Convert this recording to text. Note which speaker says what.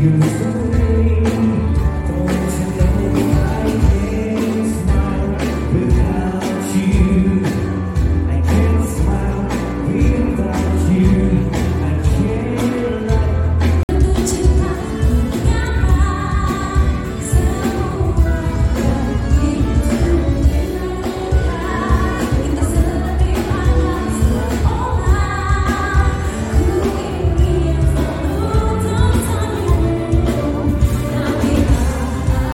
Speaker 1: you.